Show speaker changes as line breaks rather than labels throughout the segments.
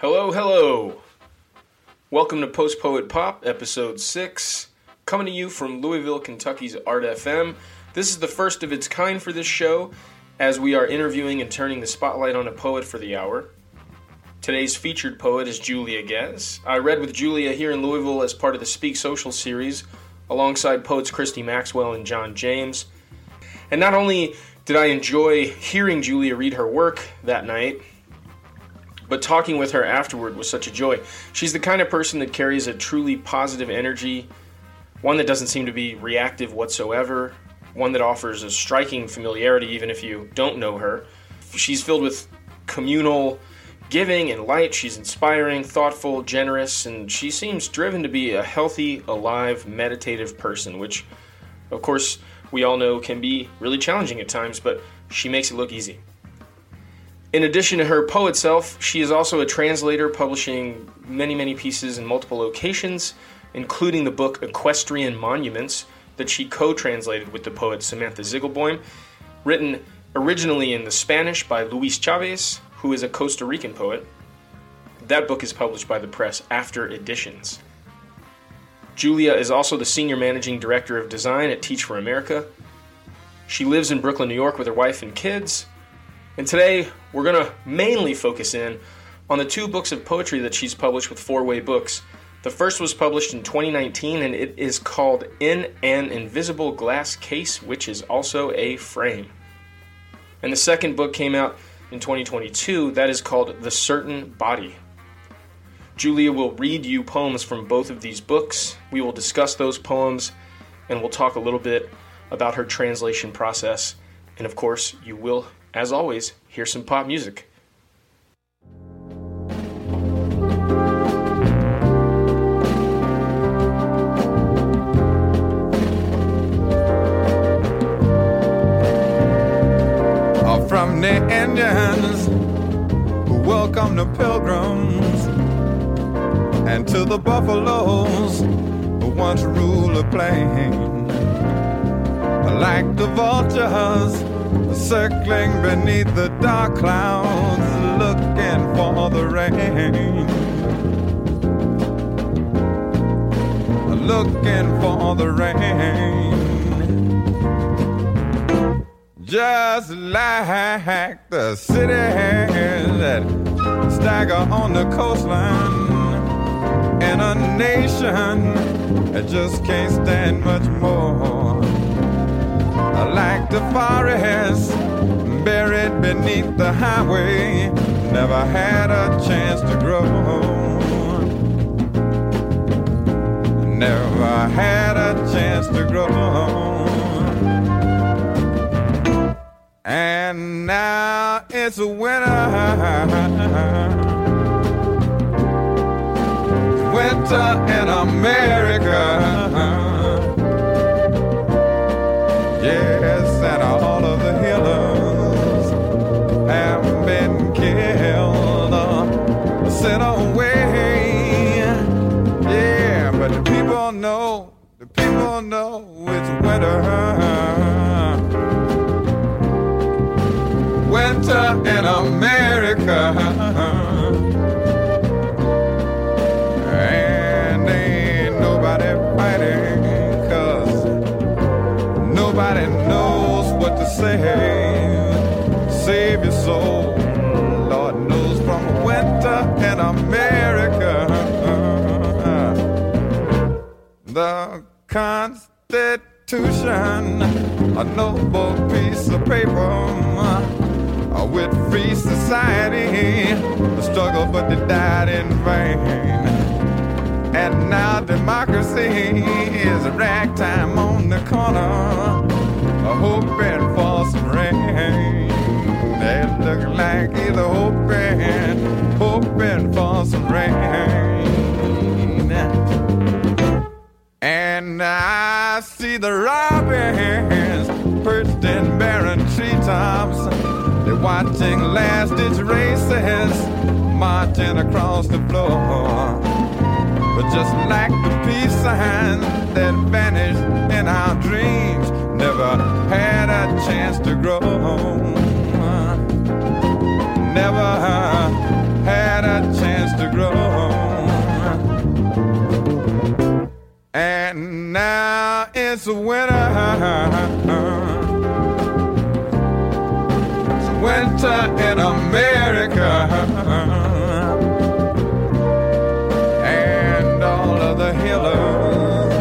Hello, hello. Welcome to Post Poet Pop, episode 6, coming to you from Louisville, Kentucky's Art FM. This is the first of its kind for this show, as we are interviewing and turning the spotlight on a poet for the hour. Today's featured poet is Julia Guez. I read with Julia here in Louisville as part of the Speak Social series, alongside poets Christy Maxwell and John James. And not only did I enjoy hearing Julia read her work that night, but talking with her afterward was such a joy. She's the kind of person that carries a truly positive energy, one that doesn't seem to be reactive whatsoever, one that offers a striking familiarity even if you don't know her. She's filled with communal giving and light. She's inspiring, thoughtful, generous, and she seems driven to be a healthy, alive, meditative person, which, of course, we all know can be really challenging at times, but she makes it look easy. In addition to her poet self, she is also a translator, publishing many, many pieces in multiple locations, including the book Equestrian Monuments that she co translated with the poet Samantha Zighelboim, written originally in the Spanish by Luis Chaves, who is a Costa Rican poet. That book is published by the press After Editions. Julia is also the senior managing director of design at Teach for America. She lives in Brooklyn, New York with her wife and kids. And today, we're going to mainly focus in on the two books of poetry that she's published with Four Way Books. The first was published in 2019 and it is called In an Invisible Glass Case, which is also a frame. And the second book came out in 2022 that is called The Certain Body. Julia will read you poems from both of these books. We will discuss those poems and we'll talk a little bit about her translation process. And of course, you will as always, here's some pop music.
From the Indians who welcome the pilgrims, and to the buffaloes who once ruled the plain, like the vultures circling beneath the dark clouds, looking for the rain. Looking for the rain. Just like the cities that stagger on the coastline, and a nation that just can't stand much more like the forest buried beneath the highway, never had a chance to grow. Home, never had a chance to grow. Home, and now it's winter. Winter in America. People know, the people know it's winter. Winter in America. Constitution, a noble piece of paper uh, with free society. The struggle, but they died in vain. And now democracy is a ragtime on the corner hoping for some rain. They look like either hoping, hoping for some rain. And I see the robins perched in barren treetops. They're watching last ditch races marching across the floor. But just like the peace signs that vanished in our dreams, never had a chance to grow. Never had a chance And now it's winter. It's winter in America. And all of the healers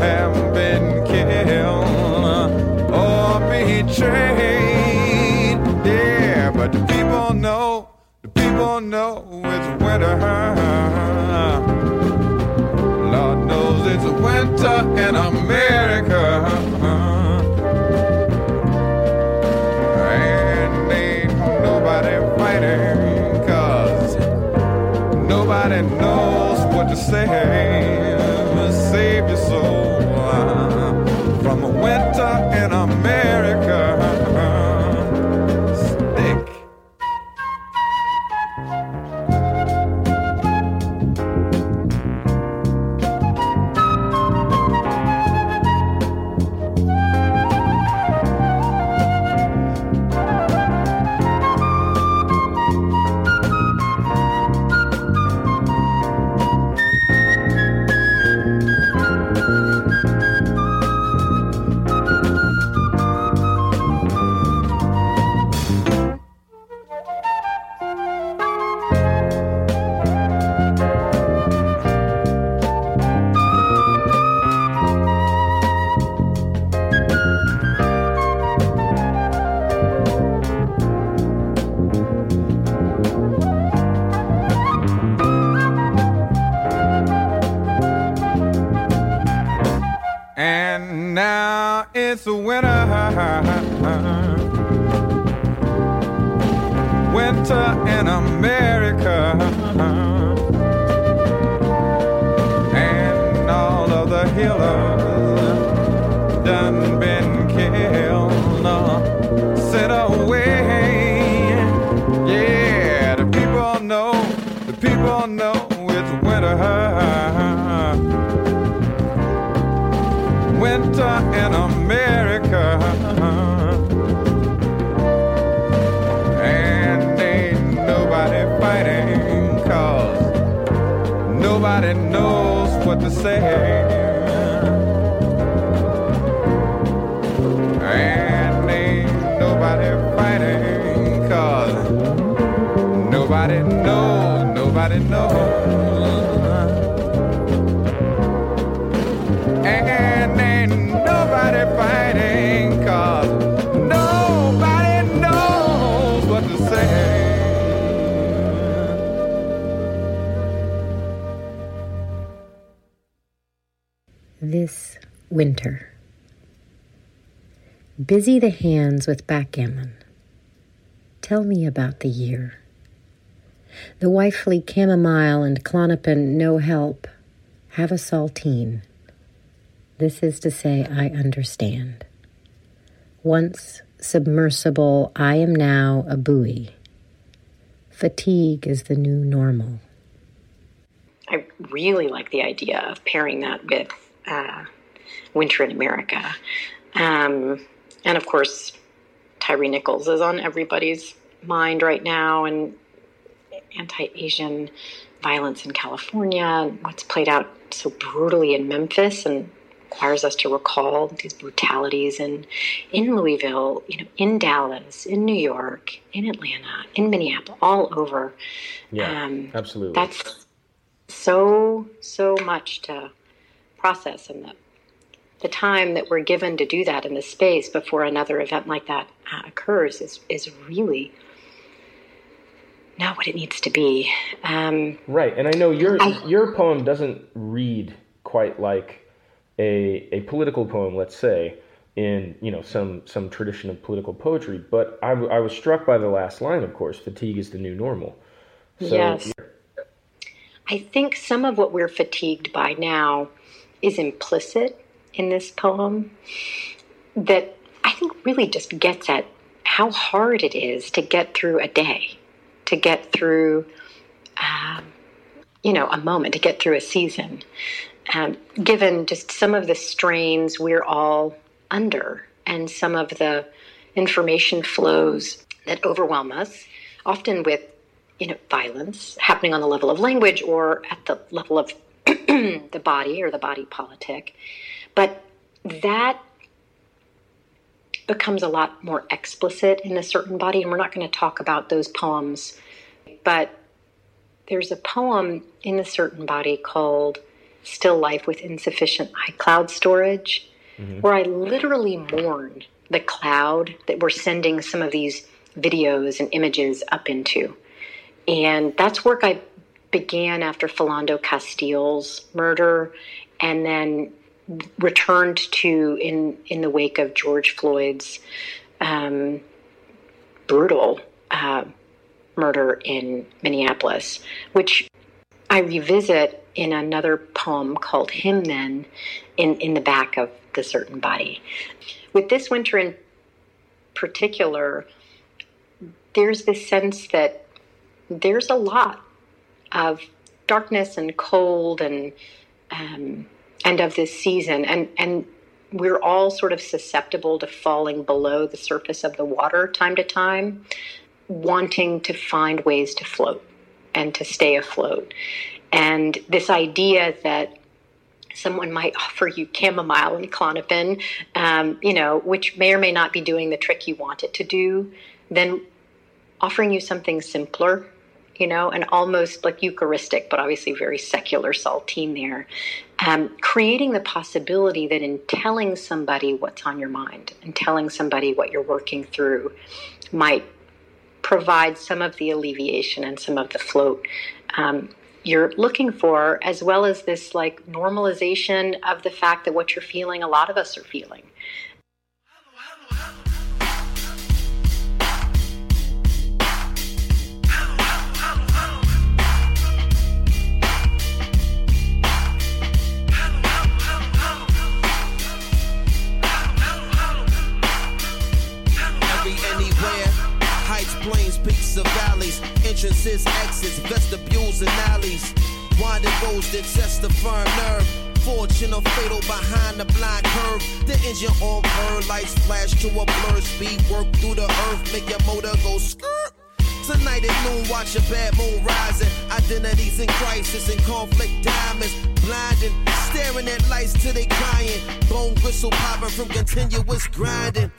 have been killed or betrayed. Yeah, but the people know, the people know it's winter. In America. Say.
Busy the hands with backgammon. Tell me about the year. The wifely chamomile and Klonopin no help. Have a saltine. This is to say, I understand. Once submersible, I am now a buoy. Fatigue is the new normal.
I really like the idea of pairing that with uh, Winter in America. Um, and of course, Tyre Nichols is on everybody's mind right now, and anti Asian violence in California, and what's played out so brutally in Memphis, and requires us to recall these brutalities in in Louisville, you know, in Dallas, in New York, in Atlanta, in Minneapolis, all over.
Yeah,
Um,
absolutely.
That's so so much to process, and the the time that we're given to do that in the space before another event like that uh, occurs is is really not what it needs to be. Um,
Right, and I know your
I-
your poem doesn't read quite like a a political poem, let's say, in you know some some tradition of political poetry. But I, w- I was struck by the last line, of course. Fatigue is the new normal. So,
Yes. I think some of what we're fatigued by now is implicit in this poem that I think really just gets at how hard it is to get through a day, to get through, um, you know, a moment, to get through a season, um, given just some of the strains we're all under and some of the information flows that overwhelm us, often with you know, violence happening on the level of language or at the level of the body or the body politic. But that becomes a lot more explicit in a certain body, and we're not going to talk about those poems. But there's a poem in a certain body called Still Life with Insufficient iCloud Storage, mm-hmm. where I literally mourn the cloud that we're sending some of these videos and images up into. And that's work I began after Philando Castile's murder and then returned to in in the wake of George Floyd's um, brutal uh, murder in Minneapolis, which I revisit in another poem called Him Then in, in the back of the certain body. With this winter in particular, there's this sense that there's a lot of darkness and cold and um, and of this season and and we're all sort of susceptible to falling below the surface of the water time to time wanting to find ways to float and to stay afloat. And this idea that someone might offer you chamomile and Klonopin, um, you know, which may or may not be doing the trick you want it to do, then offering you something simpler you know, and almost like Eucharistic, but obviously very secular saltine there. Um, creating the possibility that in telling somebody what's on your mind and telling somebody what you're working through might provide some of the alleviation and some of the float um, you're looking for, as well as this like normalization of the fact that what you're feeling, a lot of us are feeling.
Peaks of valleys, entrances, exits, vestibules, and alleys. Winding roads that test the firm nerve. Fortune or fatal behind the blind curve. The engine on burn, lights flash to a blur. Speed work through the earth, make your motor go skirt. Tonight at noon, watch a bad moon rising. Identities in crisis and conflict diamonds. Blinding, staring at lights till they crying. Bone gristle popping from continuous grinding.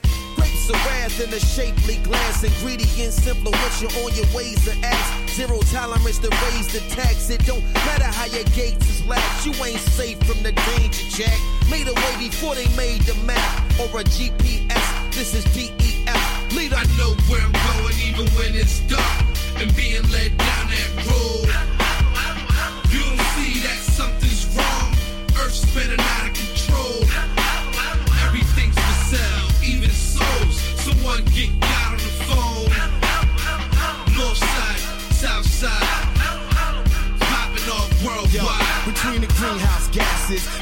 Grapes of wrath in a shapely glass. Ingredients influential on your ways to act. Zero tolerance to raise the tax. It don't matter how your gates is latched. You ain't safe from the danger, Jack. Made a way before they made the map or a GPS. This is DEF. Lead I know where I'm going even when it's dark. And being led down that road.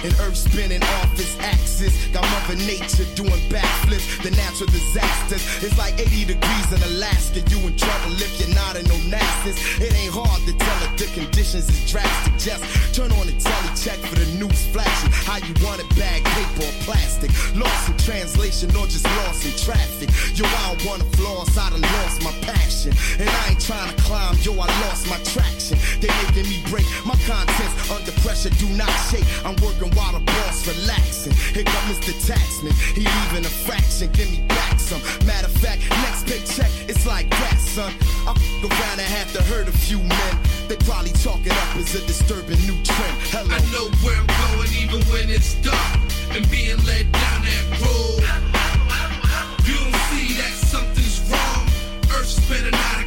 And earth spinning off its got Mother Nature doing backflips. The natural disasters. It's like 80 degrees in Alaska. You in trouble if you're not in no. It ain't hard to tell if the conditions is drastic. Just turn on the telly, check for the news flashing. How you want it, bag, paper, or plastic. Lost in translation or just lost in traffic. Yo, I don't wanna floss, I done lost my passion. And I ain't trying to climb, yo, I lost my traction. They making me break my contents under pressure, do not shake. I'm working while the boss relaxing. Here come Mr. Taxman, he leaving a fraction, give me back some. Matter of fact, next paycheck, it's like that, son. I f around and have to hurt a few men. They probably talk it up as a disturbing new trend. Hello. I know where I'm going even when it's dark and being led down that road. You don't see that something's wrong. Earth spinning out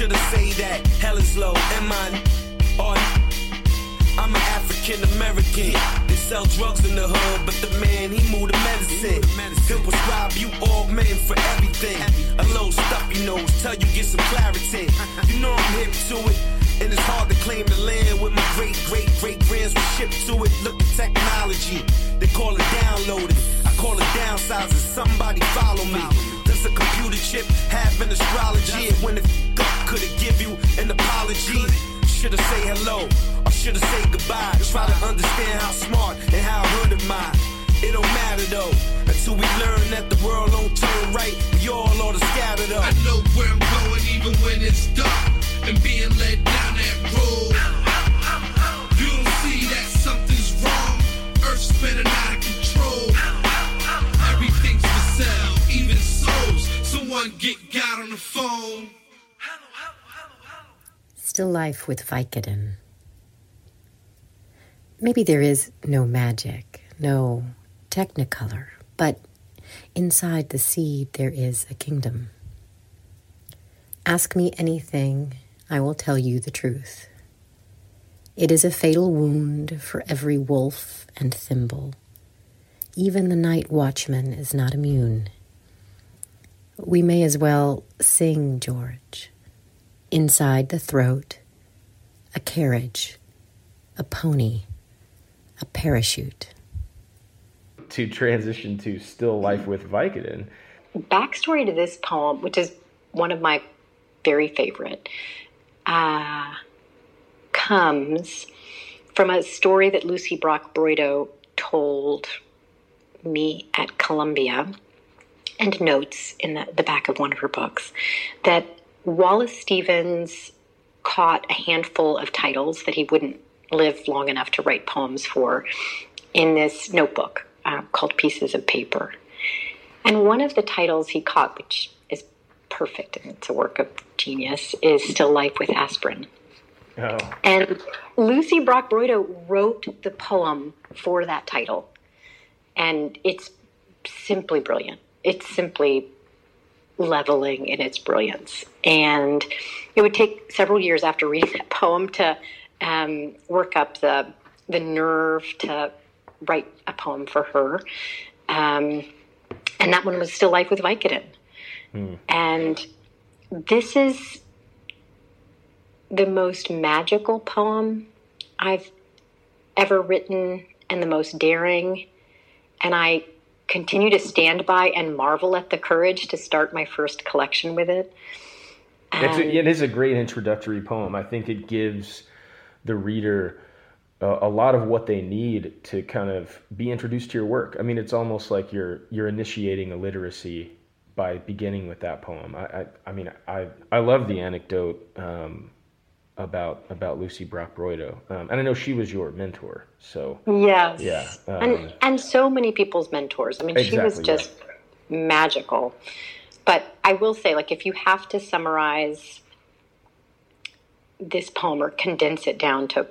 or should I say that hell is low? Am I on? I'm an African American. They sell drugs in the hood, but the man, he move the medicine. He'll prescribe you all men for everything. A little stuffy nose, tell you get some clarity. You know I'm hip to it. And it's hard to claim the land with my great, great, great grands were shipped to it. Look at technology. They call it downloading. I call it downsizing. Somebody follow me. Does a computer chip have an astrology? And when the f- could it give you an apology? Should've say hello or should've said goodbye. Try to understand how smart and how hood am I. It don't matter though, until we learn that the world don't turn right. We all ought to scatter though.
I know where I'm going even when it's dark and being led down that road. You don't see that something's wrong. Earth's spinning out of control. Everything's for sale, even souls. Someone get God on the phone.
Still life with Vicodin. Maybe there is no magic, no technicolor, but inside the seed there is a kingdom. Ask me anything, I will tell you the truth. It is a fatal wound for every wolf and thimble. Even the night watchman is not immune. We may as well sing, George. Inside the throat, a carriage, a pony, a parachute.
To transition to Still Life with Vicodin.
Backstory to this poem, which is one of my very favorite, uh, comes from a story that Lucie Brock-Broido told me at Columbia and notes in the, the back of one of her books that Wallace Stevens caught a handful of titles that he wouldn't live long enough to write poems for in this notebook uh, called Pieces of Paper. And one of the titles he caught, which is perfect and it's a work of genius, is Still Life with Aspirin.
Oh.
And Lucie Brock-Broido wrote the poem for that title. And it's simply brilliant. It's simply leveling in its brilliance. And it would take several years after reading that poem to um, work up the the nerve to write a poem for her. Um, and that one was Still Life with Vicodin. And this is the most magical poem I've ever written and the most daring. And I continue to stand by and marvel at the courage to start my first collection with it.
It's
Um,
a, it is a great introductory poem. I think it gives the reader a, a lot of what they need to kind of be introduced to your work. I mean, it's almost like you're you're initiating a literacy by beginning with that poem. I I, I mean, I I love the anecdote um, about about Lucie Brock-Broido, um, and I know she was your mentor. So
Yes.
Yeah, um,
and and so many people's mentors. I mean, she was
Exactly, yeah.
just magical. But I will say, like, if you have to summarize this poem or condense it down to,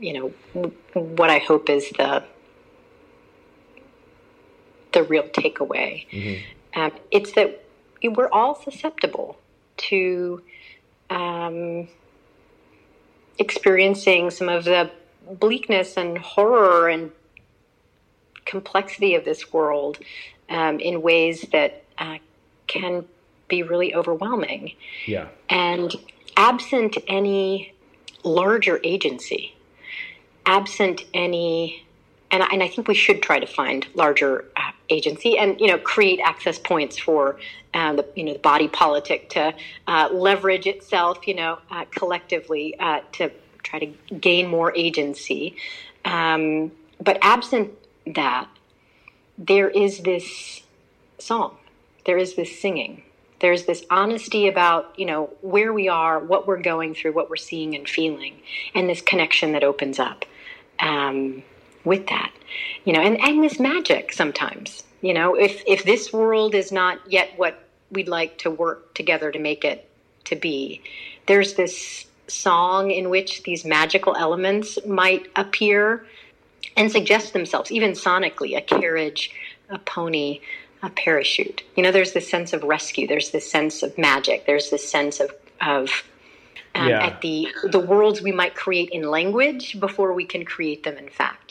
you know, what I hope is the the real takeaway,
Mm-hmm.
um, it's that we're all susceptible to um, experiencing some of the bleakness and horror and complexity of this world um, in ways that uh, can be really overwhelming.
yeah,
And absent any larger agency, absent any, and, I- and I think we should try to find larger uh, agency and you know create access points for uh, the you know the body politic to uh, leverage itself you know uh, collectively uh, to try to gain more agency. Um, but absent that, there is this song, there is this singing, there's this honesty about you know where we are, what we're going through, what we're seeing and feeling, and this connection that opens up. Um, with that, you know, and and this magic sometimes, you know, if if this world is not yet what we'd like to work together to make it to be, there's this song in which these magical elements might appear and suggest themselves, even sonically, a carriage, a pony, a parachute. You know, there's this sense of rescue. There's this sense of magic. There's this sense of of um,
Yeah.
at the the worlds we might create in language before we can create them in fact.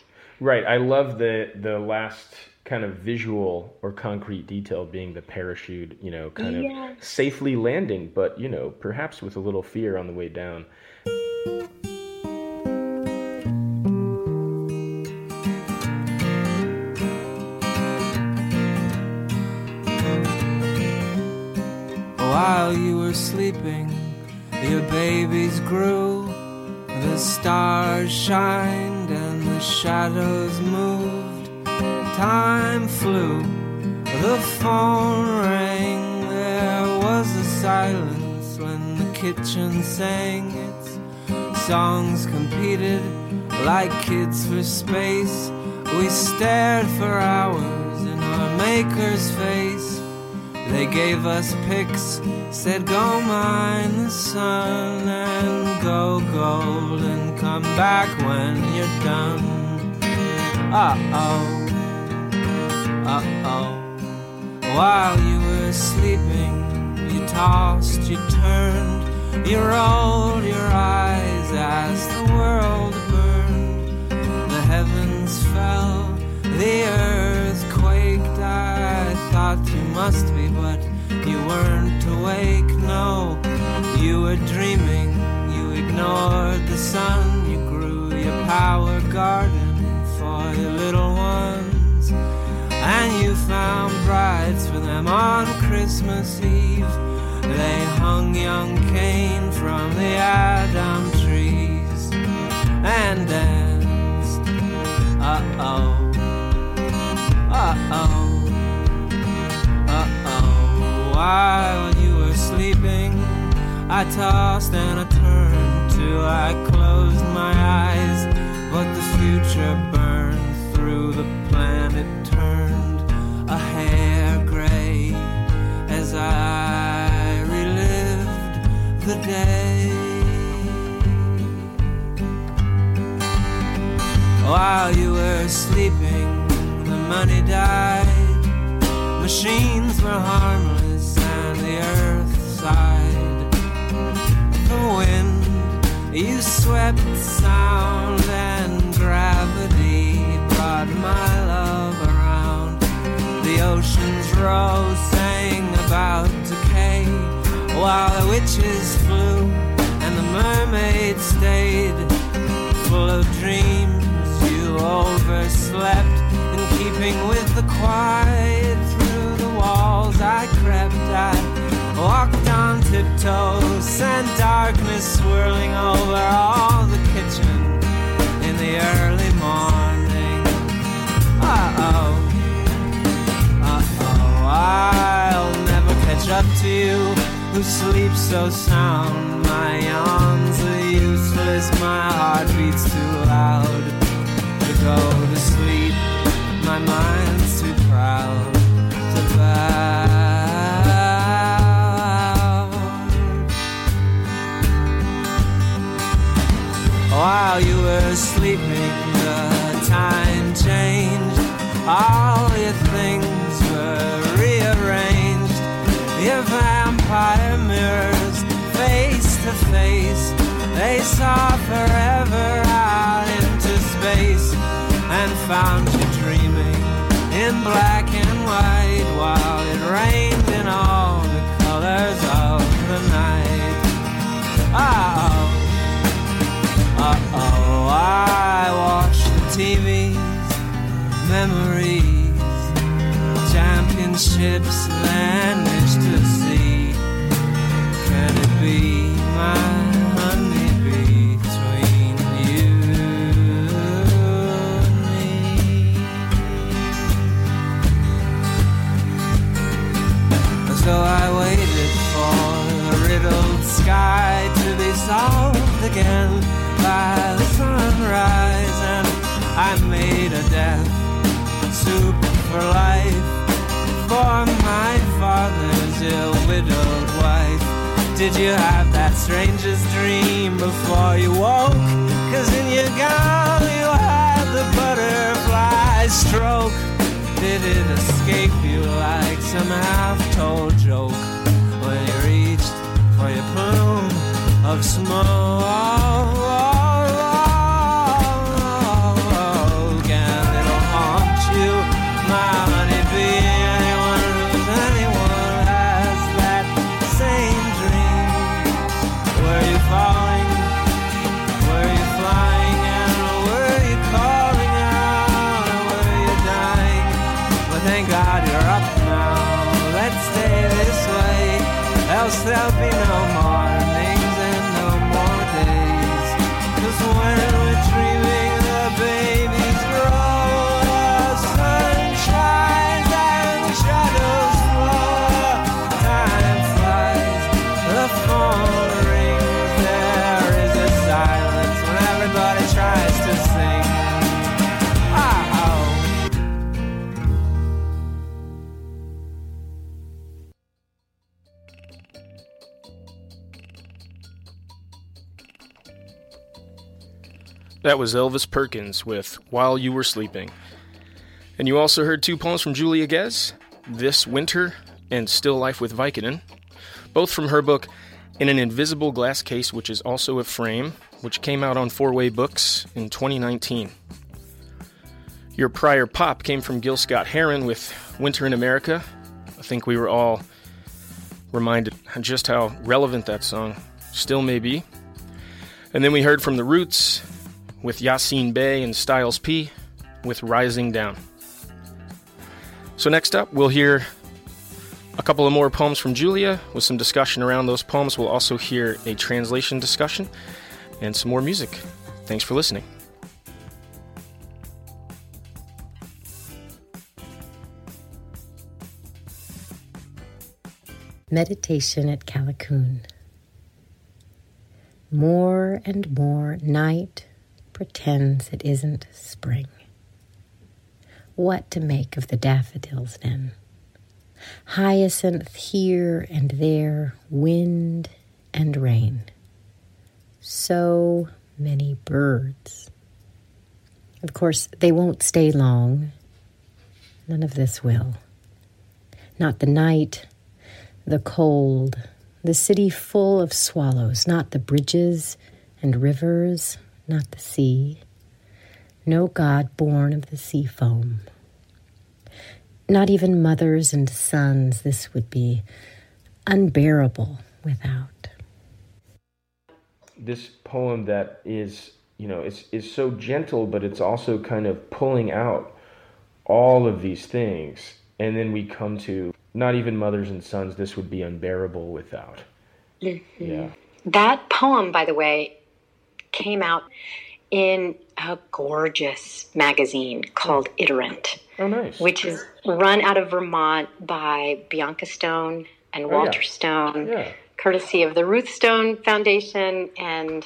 Right. I love the the last kind of visual or concrete detail being the parachute, you know, kind of safely landing, but you know, perhaps with a little fear on the way down.
While you were sleeping, your babies grew. The stars shined and the shadows moved. Time flew, the phone rang. There was a silence when the kitchen sang its songs competed like kids for space. We stared for hours in our maker's face. They gave us pics, said go mine the sun and go gold and come back when you're done. Uh oh, uh oh. While you were sleeping, you tossed, you turned, you rolled your eyes as the world burned. The heavens fell, the earth quaked. I thought you must be, but you weren't awake. No, you were dreaming. Ignored the sun. You grew your power garden for your little ones. And you found brides for them on Christmas Eve. They hung young Cain from the Adam trees and danced. Uh oh. Uh oh. Uh oh. While you were sleeping, I tossed and I turned till I closed my eyes. But the future burned through the planet, turned a hair gray as I relived the day. While you were sleeping, the money died. Machines were harmless and the earth sighed. The wind, you swept sound and gravity brought my love around. The oceans rose, sang about decay, while the witches flew and the mermaids stayed full of dreams. You overslept in keeping with the quiet through the walls. I crept, I walked on tiptoes, and darkness swirling over all the kitchen in the early morning. Uh oh, uh oh, I'll never catch up to you who sleeps so sound. My yawns are useless, my heart beats too loud to go to sleep. My mind's too proud to bow. While you were sleeping, the time changed. All your things were rearranged. Your vampire mirrors, face to face, they saw forever out into space and found you dreaming in black and white while it rained in all the colors of the night. Oh, uh oh, I watch the TVs, memories, championships vanish to sea. Can it be my honeybee between you and me? So I waited for the riddled sky to be solved again by the sunrise, and I made a death soup for life for my father's ill widowed wife. Did you have that strangest dream before you woke? Cause in your gown you had the butterfly stroke. Did it escape you like some half told joke when you reached for your plume of smoke?
That was Elvis Perkins with While You Were Sleeping. And you also heard two poems from Julia Guez, This Winter and Still Life with Vicodin, both from her book In an Invisible Glass Case, which is also a frame, which came out on Four Way Books in 2019. Your prior pop came from Gil Scott Heron with Winter in America. I think we were all reminded just how relevant that song still may be. And then we heard from The Roots with Yasiin Bey and Styles P with Rising Down. So, next up, we'll hear a couple of more poems from Julia with some discussion around those poems. We'll also hear a translation discussion and some more music. Thanks for listening.
Meditation at Callicoon. More and more night pretends it isn't spring. What to make of the daffodils then? Hyacinth here and there, wind and rain. So many birds. Of course, they won't stay long. None of this will. Not the night, the cold, the city full of swallows, not the bridges and rivers, not the sea. No god born of the sea foam. Not even mothers and sons, this would be unbearable without.
This poem that is, you know, is, is so gentle, but it's also kind of pulling out all of these things. And then we come to not even mothers and sons, this would be unbearable without.
Mm-hmm.
Yeah.
That poem, by the way, came out in a gorgeous magazine called Iterant,
Oh, nice.
which is run out of Vermont by Bianca Stone and Walter
yeah.
Stone,
Yeah.
courtesy of the Ruth Stone Foundation. And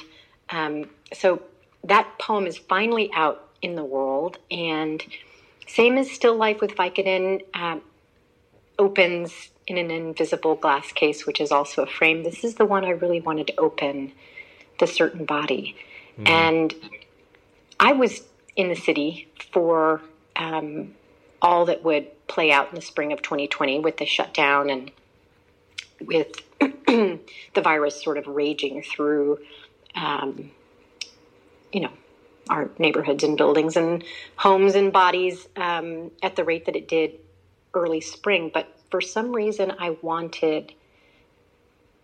um, so that poem is finally out in the world. And same as Still Life with Vicodin, um, opens in an invisible glass case, which is also a frame. This is the one I really wanted to open the certain body. And I was in the city for um, all that would play out in the spring of 2020 with the shutdown and with the virus sort of raging through, um, you know, our neighborhoods and buildings and homes and bodies um, at the rate that it did early spring. But for some reason, I wanted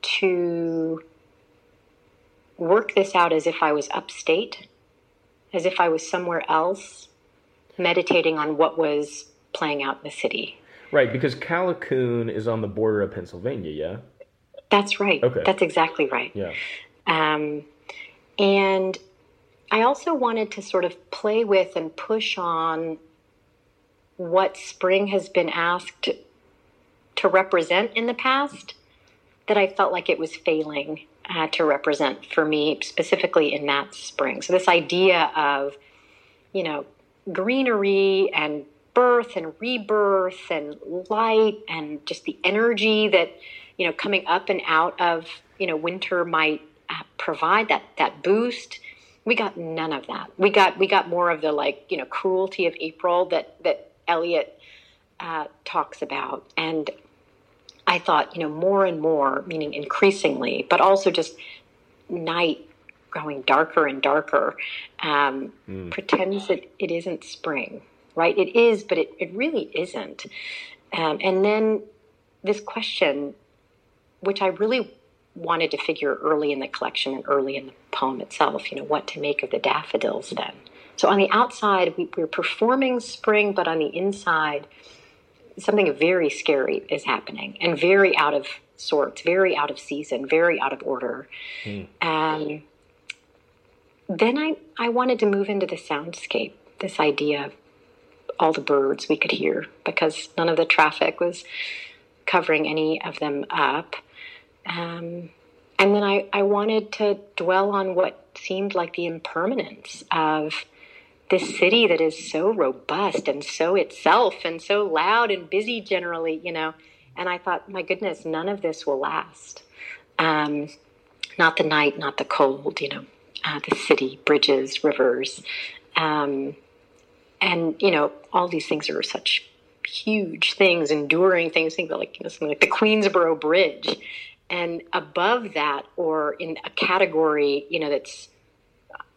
to work this out as if I was upstate, as if I was somewhere else, meditating on what was playing out in the city.
Right, because Callicoon is on the border of Pennsylvania, yeah?
That's right.
Okay.
That's exactly right.
Yeah.
Um, and I also wanted to sort of play with and push on what spring has been asked to represent in the past that I felt like it was failing uh, to represent for me, specifically in that spring. So, this idea of, you know, greenery and birth and rebirth and light and just the energy that, you know, coming up and out of, you know, winter might uh, provide that, that boost. We got none of that. We got we got more of the like you know cruelty of April that that Eliot uh, talks about, and I thought, you know, more and more, meaning increasingly, but also just night growing darker and darker, um, pretends that it isn't spring, right? It is, but it, it really isn't. Um, and then this question, which I really wanted to figure early in the collection and early in the poem itself, you know, what to make of the daffodils then. So on the outside, we, we're performing spring, but on the inside, something very scary is happening and very out of sorts, very out of season, very out of order. Um, then I, I wanted to move into the soundscape, this idea of all the birds we could hear because none of the traffic was covering any of them up. Um, and then I, I wanted to dwell on what seemed like the impermanence of this city that is so robust and so itself and so loud and busy generally, you know. And I thought, my goodness, none of this will last. Um, not the night, not the cold, you know. uh, the city, bridges, rivers. Um, and, you know, all these things are such huge things, enduring things. Think about like, you know, something like the Queensboro Bridge. And above that, or in a category, you know, that's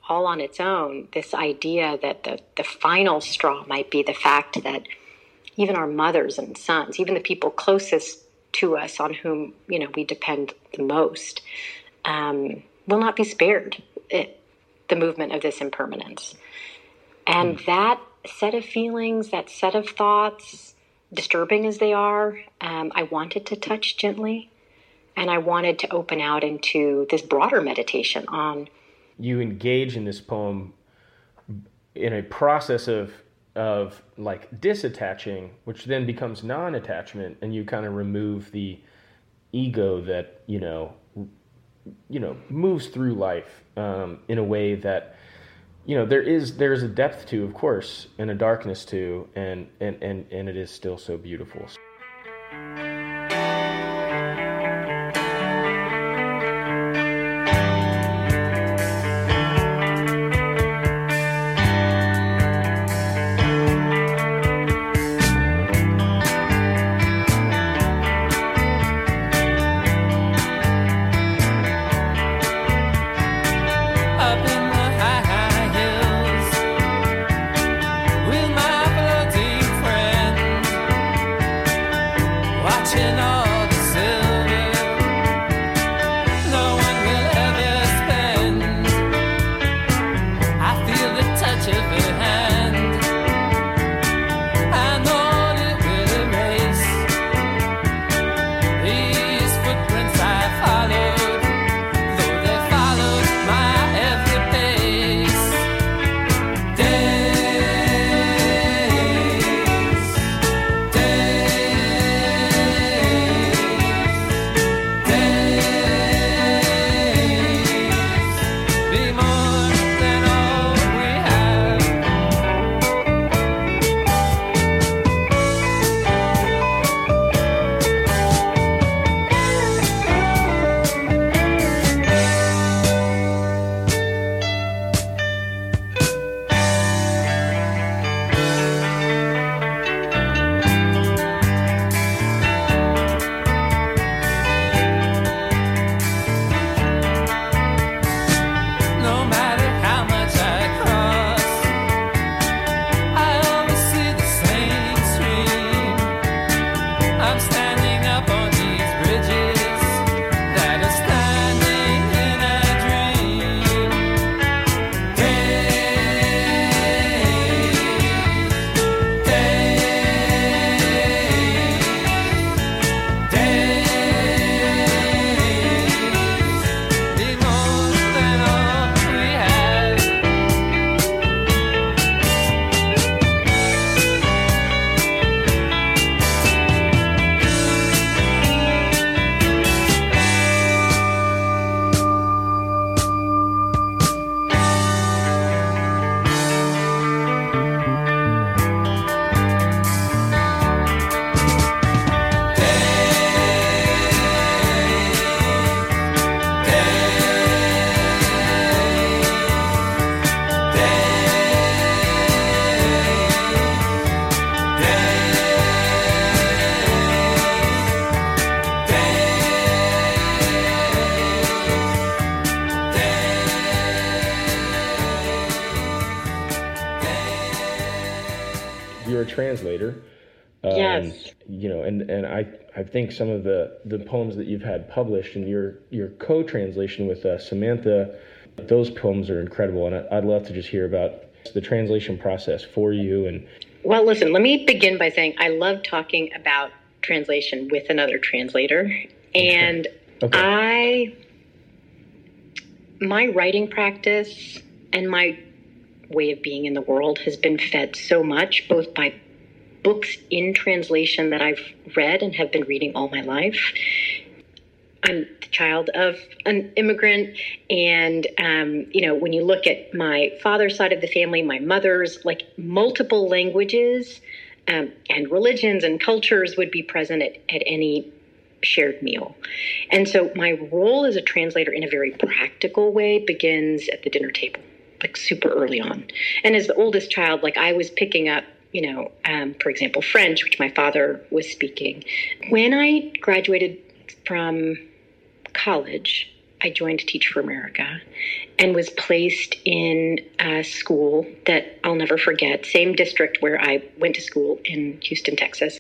all on its own, this idea that the, the final straw might be the fact that even our mothers and sons, even the people closest to us on whom, you know, we depend the most, um, will not be spared it, the movement of this impermanence. And mm. that set of feelings, that set of thoughts, disturbing as they are, um, I wanted to touch gently. And I wanted to open out into this broader meditation on.
You engage in this poem in a process of of like disattaching, which then becomes non-attachment, and you kind of remove the ego that you know you know moves through life um, in a way that you know there is there is a depth to of course and a darkness to and and and, and it is still so beautiful translator.
Um, yes.
You know, and, and I, I think some of the, the poems that you've had published and your, your co-translation with uh, Samantha, those poems are incredible. And I, I'd love to just hear about the translation process for you. And
Well, listen, let me begin by saying I love talking about translation with another translator. And okay. I, my writing practice and my way of being in the world has been fed so much both by books in translation that I've read and have been reading all my life. I'm the child of an immigrant, and um, you know, when you look at my father's side of the family, my mother's, like multiple languages um, and religions and cultures would be present at, at any shared meal. And so my role as a translator in a very practical way begins at the dinner table, like super early on. And as the oldest child, like I was picking up you know, um, for example, French, which my father was speaking. When I graduated from college, I joined Teach for America and was placed in a school that I'll never forget, same district where I went to school in Houston, Texas.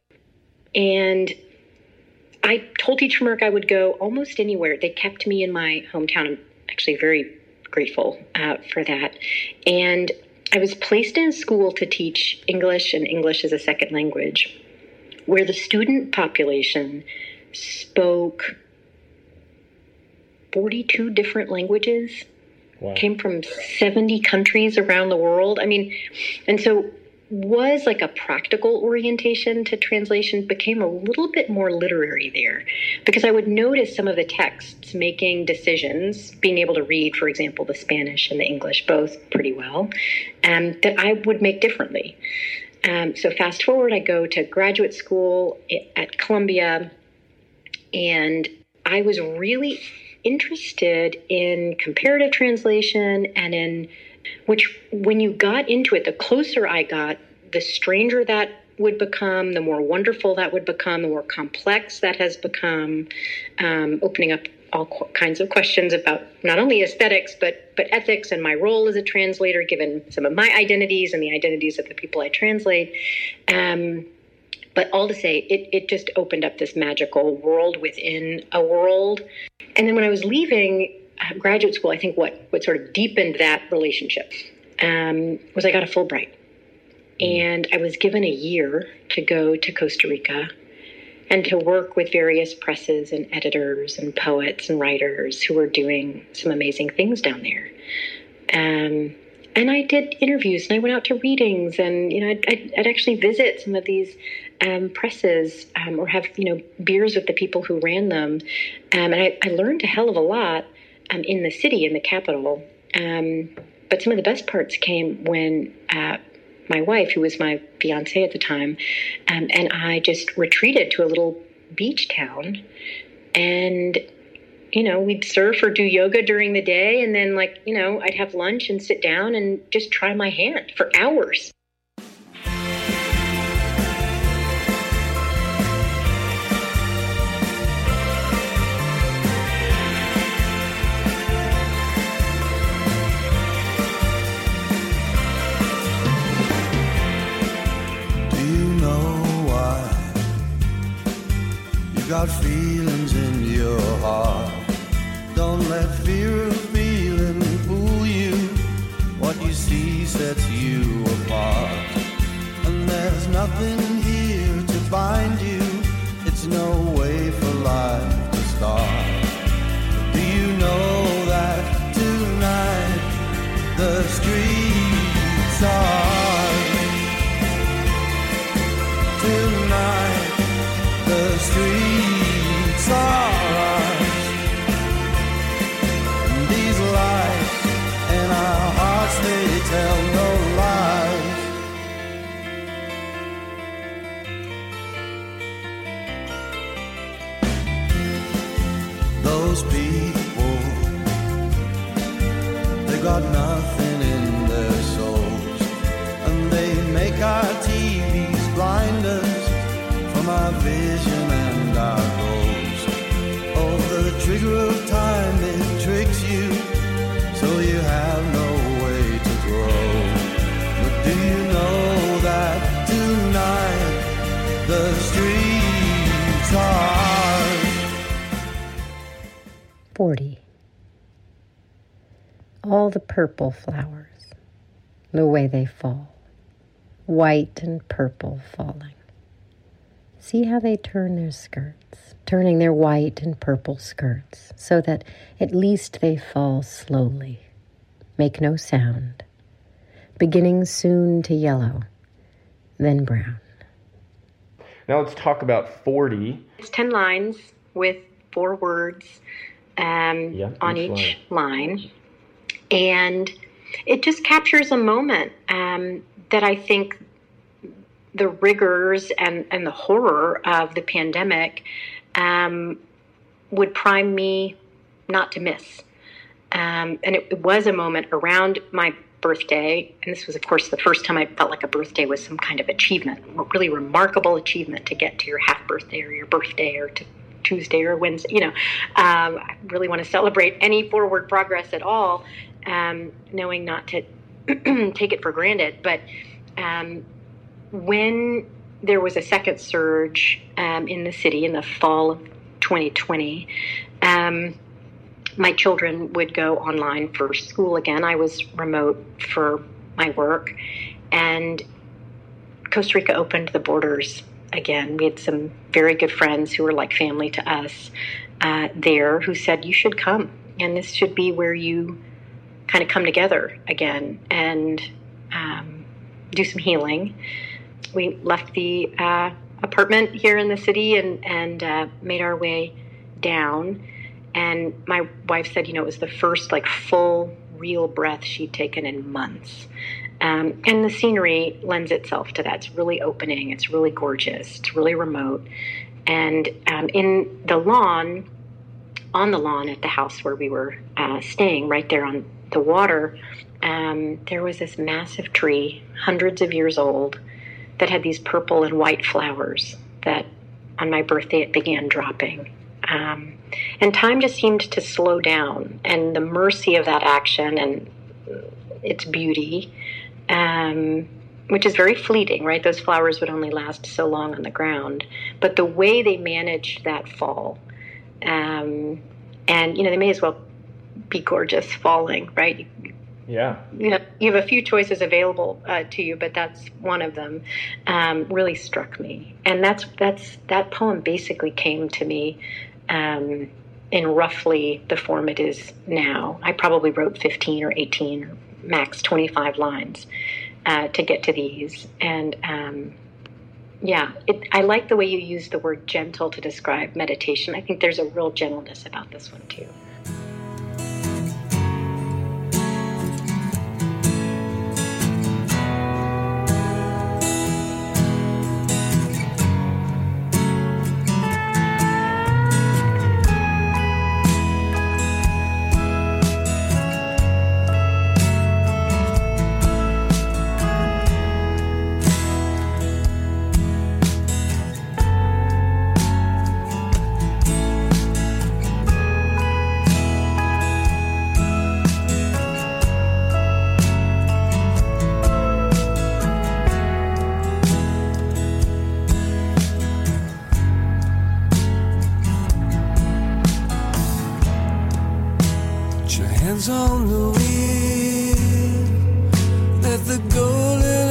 And I told Teach for America I would go almost anywhere. They kept me in my hometown. I'm actually very grateful uh, for that. And I was placed in a school to teach English and English as a second language, where the student population spoke 42 different languages, wow. came from 70 countries around the world. I mean, and so was like a practical orientation to translation became a little bit more literary there because I would notice some of the texts making decisions, being able to read, for example, the Spanish and the English both pretty well, um, that I would make differently. Um, so fast forward, I go to graduate school at Columbia, and I was really interested in comparative translation and in which when you got into it, the closer I got, the stranger that would become, the more wonderful that would become, the more complex that has become, um, opening up all kinds of questions about not only aesthetics but but ethics and my role as a translator, given some of my identities and the identities of the people I translate. Um, but all to say, it, it just opened up this magical world within a world. And then when I was leaving, graduate school, I think what what sort of deepened that relationship um, was I got a Fulbright, and I was given a year to go to Costa Rica and to work with various presses and editors and poets and writers who were doing some amazing things down there. Um, and I did interviews and I went out to readings and you know I'd, I'd, I'd actually visit some of these um, presses um, or have you know beers with the people who ran them, um, and I, I, learned a hell of a lot um, in the city, in the capital. Um, but some of the best parts came when uh, my wife, who was my fiance at the time, um, and I just retreated to a little beach town. And, you know, we'd surf or do yoga during the day. And then, like, you know, I'd have lunch and sit down and just try my hand for hours.
Got feelings in your heart. Don't let fear of feeling fool you. What you see sets you apart. And there's nothing
40 all the purple flowers the way they fall white and purple falling. See how they turn their skirts turning their white and purple skirts so that at least they fall slowly, make no sound, beginning soon to yellow, then brown.
Now let's talk about 40.
It's 10 lines with four words um, yeah, on each line. line. And it just captures a moment um, that I think the rigors and, and the horror of the pandemic um, would prime me not to miss. Um, and it, it was a moment around my birthday, and this was, of course, the first time I felt like a birthday was some kind of achievement, a really remarkable achievement to get to your half birthday or your birthday or to Tuesday or Wednesday. You know, um, I really want to celebrate any forward progress at all, um, knowing not to take it for granted. But um, when there was a second surge um, in the city in the fall of 2020, um, my children would go online for school again. I was remote for my work, and Costa Rica opened the borders again. We had some very good friends who were like family to us uh, there who said, You should come, and this should be where you kind of come together again and um, do some healing. We left the uh, apartment here in the city and, and uh, made our way down. And my wife said, you know, it was the first like full, real breath she'd taken in months. Um, and the scenery lends itself to that. It's really opening. It's really gorgeous. It's really remote. And um, in the lawn, on the lawn at the house where we were uh, staying, right there on the water, um, there was this massive tree, hundreds of years old, that had these purple and white flowers that on my birthday it began dropping. Um, and time just seemed to slow down, and the mercy of that action and its beauty, um, which is very fleeting, right? Those flowers would only last so long on the ground. But the way they managed that fall, um, and you know, they may as well be gorgeous falling, right?
Yeah.
You have, you have a few choices available uh, to you, but that's one of them. Um, really struck me, and that's that's that poem basically came to me um, in roughly the form it is now. I probably wrote fifteen or eighteen, max twenty five lines uh, to get to these, and um, yeah, it, I like the way you use the word gentle to describe meditation. I think there's a real gentleness about this one too.
Hands on the wheel. Let the golden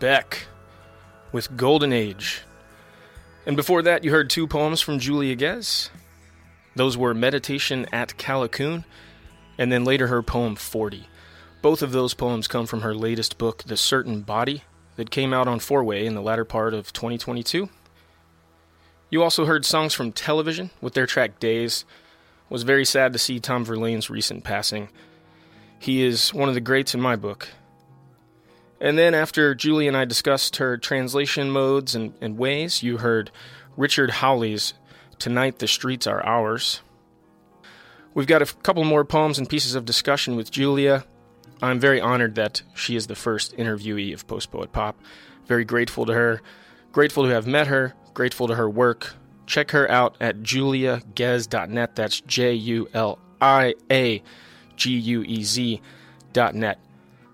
Beck with Golden Age. And before that, you heard two poems from Julia Guez. Those were Meditation at Callicoon, and then later her poem 40. Both of those poems come from her latest book, The Certain Body, that came out on Four Way in the latter part of 2022. You also heard songs from television with their track Days. It was very sad to see Tom Verlaine's recent passing. He is one of the greats in my book. And then after Julie and I discussed her translation modes and, and ways, you heard Richard Hawley's Tonight the Streets Are Ours. We've got a couple more poems and pieces of discussion with Julia. I'm very honored that she is the first interviewee of Post Poet Pop. Very grateful to her. Grateful to have met her. Grateful to her work. Check her out at juliaguez.net. That's J U L I A G U E Z.net.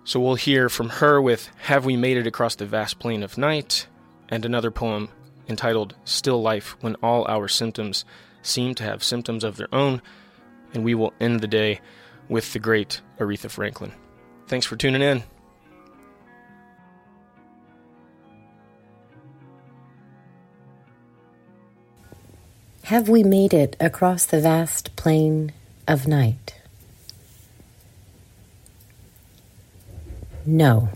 So we'll hear from her with Have We Made It Across the Vast Plain of Night and another poem entitled Still Life When All Our Symptoms Seem to Have Symptoms of Their Own. And we will end the day with the great Aretha Franklin. Thanks for tuning in.
Have we made it across the vast plain of night? No.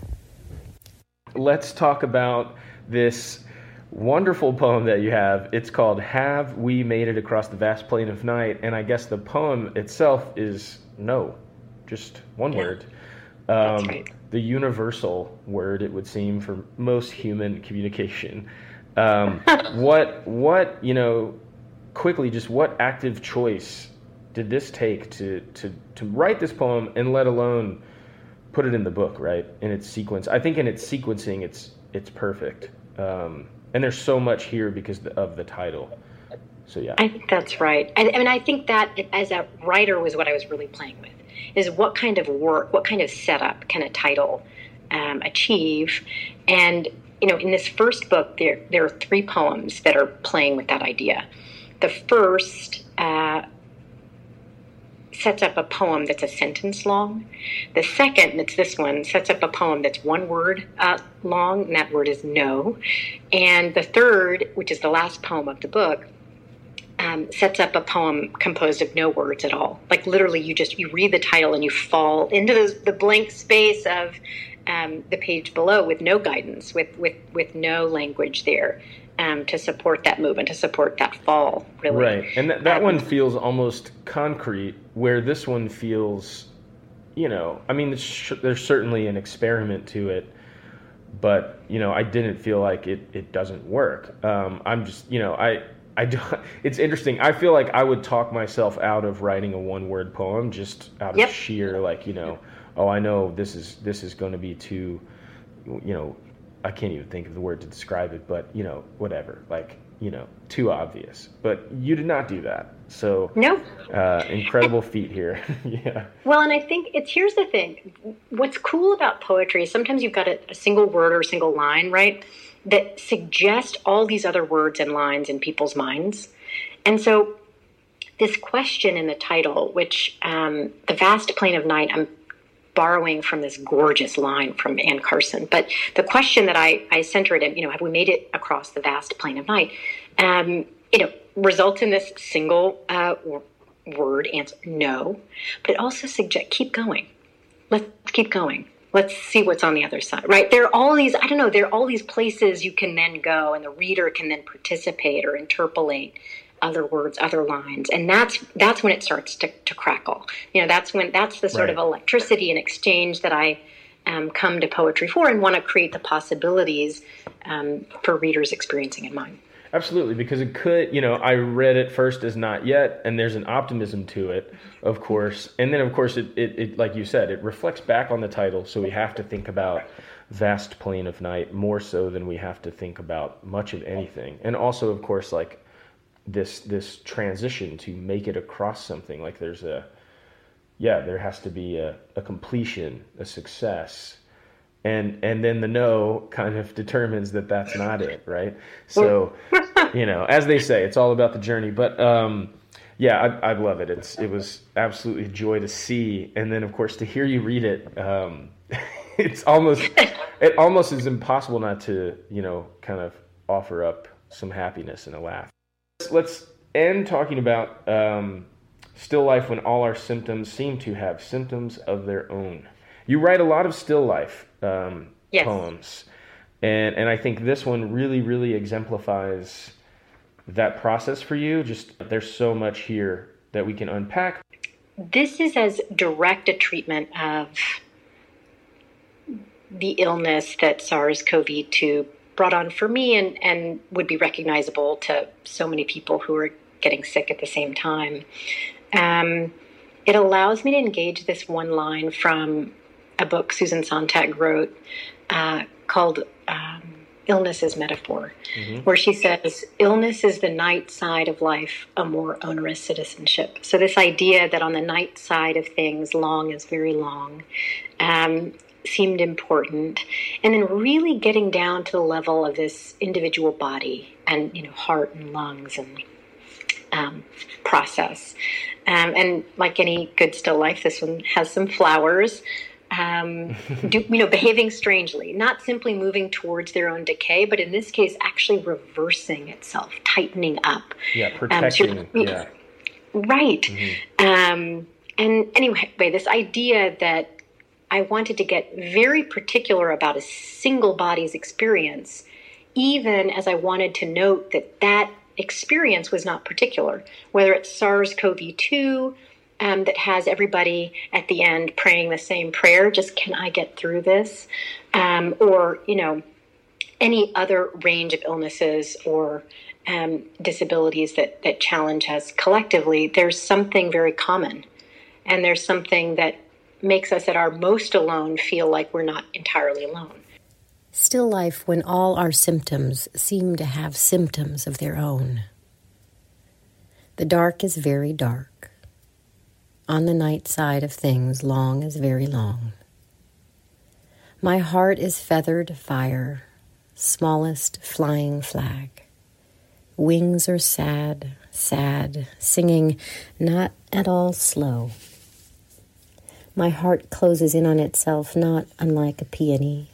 Let's talk about this wonderful poem that you have. It's called Have We Made It Across the Vast Plain of Night? And I guess the poem itself is no, just one
Yeah.
word. Um,
right.
The universal word, it would seem, for most human communication. Um, what, what, you know, quickly, just what active choice did this take to, to, to write this poem and let alone put it in the book, right? In its sequence. I think in its sequencing, it's, it's perfect. Um, and there's so much here because of the title. So yeah.
I think that's right. I, I mean, I think that as a writer was what I was really playing with is what kind of work, what kind of setup can a title um, achieve? And you know, in this first book, there there are three poems that are playing with that idea. The first uh, sets up a poem that's a sentence long. The second, and it's this one, sets up a poem that's one word uh, long, and that word is no. And the third, which is the last poem of the book, um, sets up a poem composed of no words at all. Like literally, you just you read the title and you fall into the, the blank space of um, the page below with no guidance, with with with no language there um, to support that movement, to support that fall. Really,
Right. And that, that
Um,
one feels almost concrete, where this one feels, you know, I mean, there's, there's certainly an experiment to it, but, you know, I didn't feel like it, it doesn't work. Um, I'm just, you know, I. I don't, it's interesting. I feel like I would talk myself out of writing a one-word poem just out of sheer, like you know, oh, I know this is this is going to be too, you know, I can't even think of the word to describe it, but you know, whatever, like you know, too obvious. But you did not do that, so
No.
uh, incredible feat here. yeah,
Well, and I think it's here's the thing. What's cool about poetry is sometimes you've got a, a single word or a single line, right, that suggest all these other words and lines in people's minds. And so, this question in the title, which um, the vast plain of night, I'm borrowing from this gorgeous line from Anne Carson. But the question that I, I centered in, you know, have we made it across the vast plain of night? Um, you know, results in this single uh, word answer, no. But it also suggests keep going. Let's keep going. Let's see what's on the other side, right? There are all these, I don't know, there are all these places you can then go, and the reader can then participate or interpolate other words, other lines, and that's that's when it starts to, to crackle. You know, that's when that's the sort
Right.
of electricity and exchange that I um, come to poetry for, and want to create the possibilities um, for readers experiencing in mind.
Absolutely. Because it could, you know, I read it first as not yet, and there's an optimism to it, of course, and then of course it, it, it like you said, it reflects back on the title, so we have to think about vast plain of night more so than we have to think about much of anything, and also of course like this this transition to make it across something like there's a yeah there has to be a, a completion a success and and then the no kind of determines that that's not it right so you know as they say it's all about the journey but um yeah i, I love it it's it was absolutely a joy to see and then of course to hear you read it um it's almost it almost is impossible not to you know kind of offer up some happiness and a laugh. Let's end talking about um, still life when all our symptoms seem to have symptoms of their own. You write a lot of still life um,
Yes.
poems, and and I think this one really really exemplifies that process for you. Just there's so much here that we can unpack.
This is as direct a treatment of the illness that SARS CoV 2 brought on for me and, and would be recognizable to so many people who are getting sick at the same time. Um, it allows me to engage this one line from a book Susan Sontag wrote uh, called um, Illness as Metaphor, where she says, Illness is the night side of life, a more onerous citizenship. So, this idea that on the night side of things, long is very long, um, seemed important. And then really getting down to the level of this individual body and, you know, heart and lungs and um, process. Um, and like any good still life, this one has some flowers. Um, do, you know, behaving strangely, not simply moving towards their own decay, but in this case, actually reversing itself, tightening up.
Yeah,
Um, so-
protecting. yeah.
Right. Um, and anyway, this idea that I wanted to get very particular about a single body's experience, even as I wanted to note that that experience was not particular, whether it's SARS CoV 2. Um, that has everybody at the end praying the same prayer, just can I get through this? Um, or, you know, any other range of illnesses or um, disabilities that, that challenge us collectively, there's something very common. And there's something that makes us at our most alone feel like we're not entirely alone.
Still life when all our symptoms seem to have symptoms of their own. The dark is very dark. On the night side of things, long is very long. My heart is feathered fire, smallest flying flag. Wings are sad, sad, singing not at all slow. My heart closes in on itself, not unlike a peony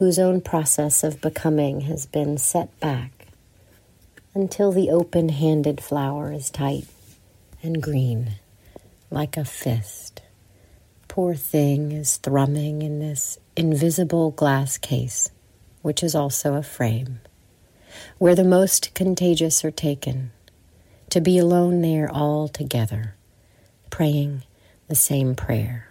whose own process of becoming has been set back until the open handed flower is tight and green, like a fist. Poor thing is thrumming in this invisible glass case, which is also a frame, where the most contagious are taken, to be alone there all together, praying the same prayer.